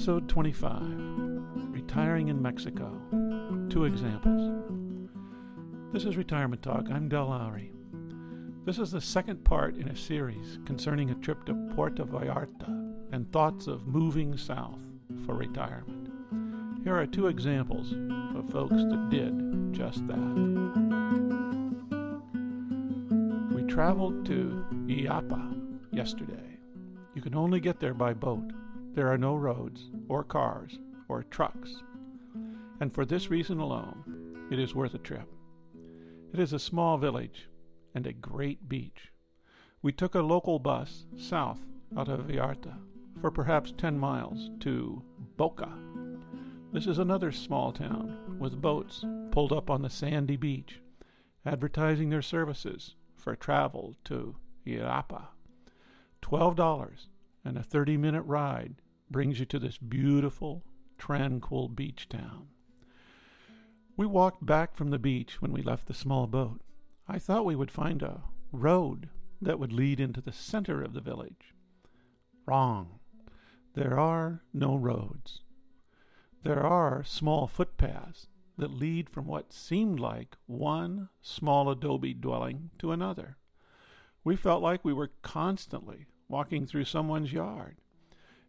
Episode 25 Retiring in Mexico. Two examples. This is Retirement Talk. I'm Del Lowry. This is the second part in a series concerning a trip to Puerto Vallarta and thoughts of moving south for retirement. Here are two examples of folks that did just that. We traveled to Yelapa yesterday. You can only get there by boat. There are no roads, or cars, or trucks. And for this reason alone, it is worth a trip. It is a small village and a great beach. We took a local bus south out of Vallarta for perhaps 10 miles to Boca. This is another small town with boats pulled up on the sandy beach, advertising their services for travel to Yelapa. $12 and a 30 minute ride brings you to this beautiful, tranquil beach town. We walked back from the beach when we left the small boat. I thought we would find a road that would lead into the center of the village. Wrong. There are no roads. There are small footpaths that lead from what seemed like one small adobe dwelling to another. We felt like we were constantly walking through someone's yard.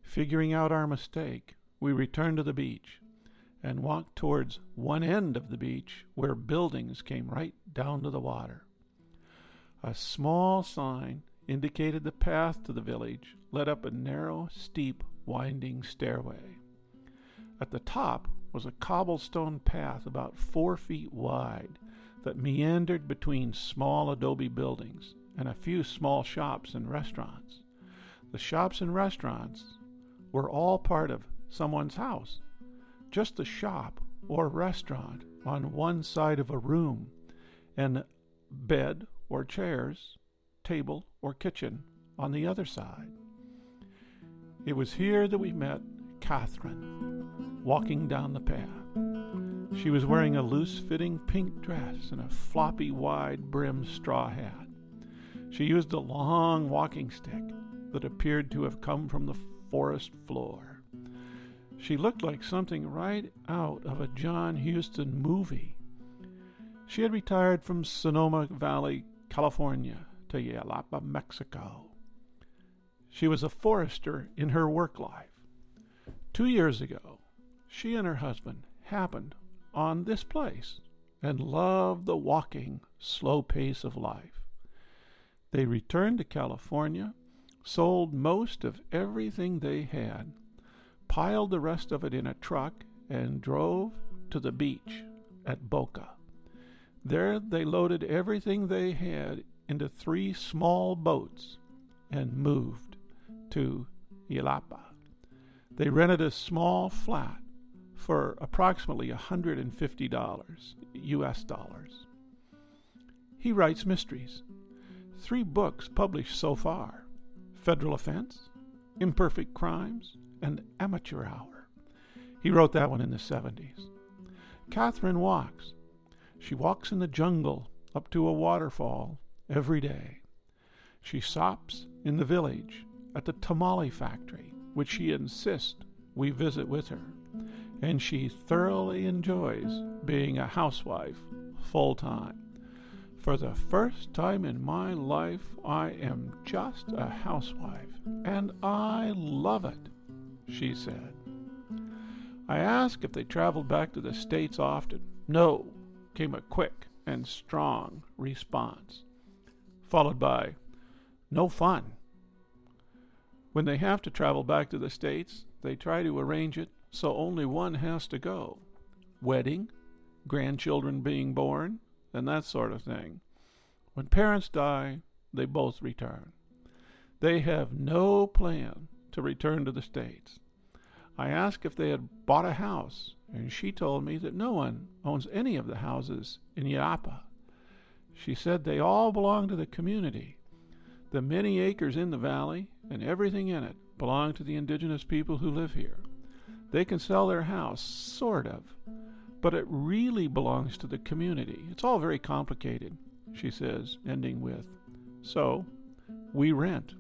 Figuring out our mistake, we returned to the beach and walked towards one end of the beach where buildings came right down to the water. A small sign indicated the path to the village led up a narrow, steep, winding stairway. At the top was a cobblestone path about four feet wide that meandered between small adobe buildings and a few small shops and restaurants. The shops and restaurants were all part of someone's house. Just the shop or restaurant on one side of a room, and bed or chairs, table or kitchen on the other side. It was here that we met Catherine, walking down the path. She was wearing a loose fitting pink dress and a floppy, wide brimmed straw hat. She used a long walking stick that appeared to have come from the forest floor. She looked like something right out of a John Huston movie. She had retired from Sonoma Valley, California, to Yelapa, Mexico. She was a forester in her work life. Two years ago, she and her husband happened on this place and loved the walking, slow pace of life. They returned to California sold most of everything they had, piled the rest of it in a truck, and drove to the beach at Boca. There they loaded everything they had into three small boats and moved to Yelapa. They rented a small flat for approximately $150 US dollars. He writes mysteries. Three books published so far Federal Offense, Imperfect Crimes, and Amateur Hour. He wrote that one in the 70s. Catherine walks. She walks in the jungle up to a waterfall every day. She stops in the village at the tamale factory, which she insists we visit with her, and she thoroughly enjoys being a housewife full time. For the first time in my life, I am just a housewife, and I love it, she said. I asked if they traveled back to the States often. No, came a quick and strong response, followed by, no fun. When they have to travel back to the States, they try to arrange it so only one has to go. Wedding, grandchildren being born, and that sort of thing. When parents die, they both return. They have no plan to return to the States. I asked if they had bought a house, and she told me that no one owns any of the houses in Yelapa. She said they all belong to the community. The many acres in the valley and everything in it belong to the indigenous people who live here. They can sell their house, sort of, but it really belongs to the community. It's all very complicated, she says, ending with, So, we rent.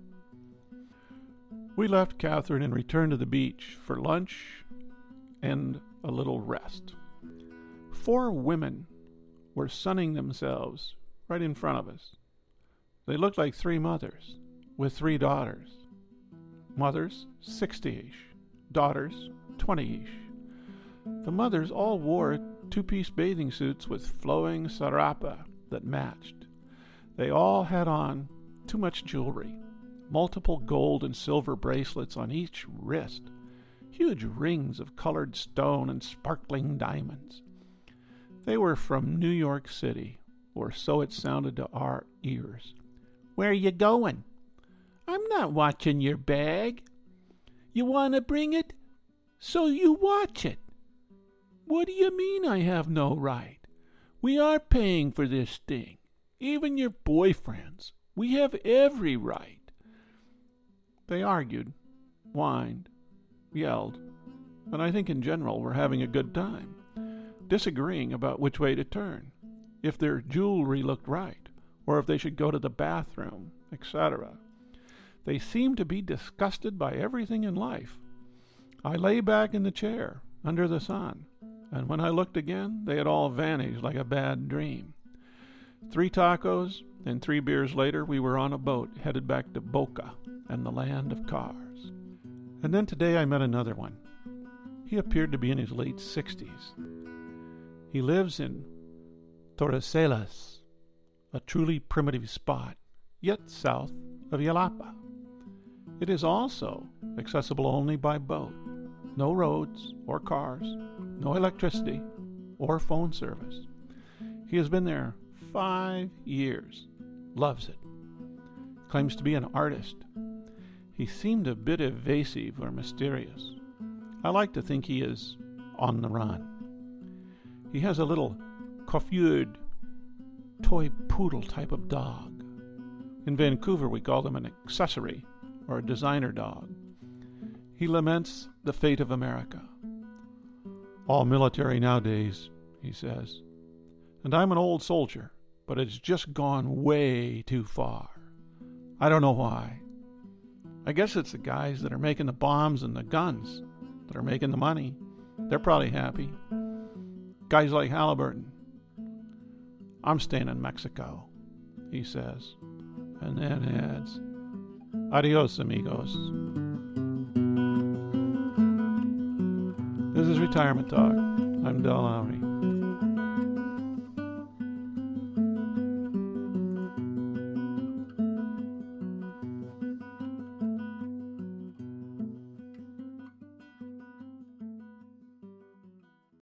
We left Catherine and returned to the beach for lunch and a little rest. Four women were sunning themselves right in front of us. They looked like three mothers with three daughters. Mothers, 60 ish, daughters, 20 ish. The mothers all wore two piece bathing suits with flowing sarapa that matched. They all had on too much jewelry multiple gold and silver bracelets on each wrist, huge rings of colored stone and sparkling diamonds. They were from New York City, or so it sounded to our ears. Where you going? I'm not watching your bag. You want to bring it? So you watch it. What do you mean I have no right? We are paying for this thing. Even your boyfriends. We have every right. They argued, whined, yelled, and I think in general were having a good time, disagreeing about which way to turn, if their jewelry looked right, or if they should go to the bathroom, etc. They seemed to be disgusted by everything in life. I lay back in the chair, under the sun, and when I looked again, they had all vanished like a bad dream. Three tacos, and three beers later, we were on a boat headed back to Boca and the land of cars. And then today I met another one. He appeared to be in his late 60s. He lives in Torresellas, a truly primitive spot, yet south of Yelapa. It is also accessible only by boat. No roads or cars, no electricity or phone service. He has been there five years, loves it, claims to be an artist, he seemed a bit evasive or mysterious. I like to think he is on the run. He has a little coiffured toy poodle type of dog. In Vancouver, we call them an accessory or a designer dog. He laments the fate of America. All military nowadays, he says. And I'm an old soldier, but it's just gone way too far. I don't know why. I guess it's the guys that are making the bombs and the guns that are making the money. They're probably happy. Guys like Halliburton. I'm staying in Mexico, he says, and then adds, Adios, amigos. This is Retirement Talk. I'm Del Lowry.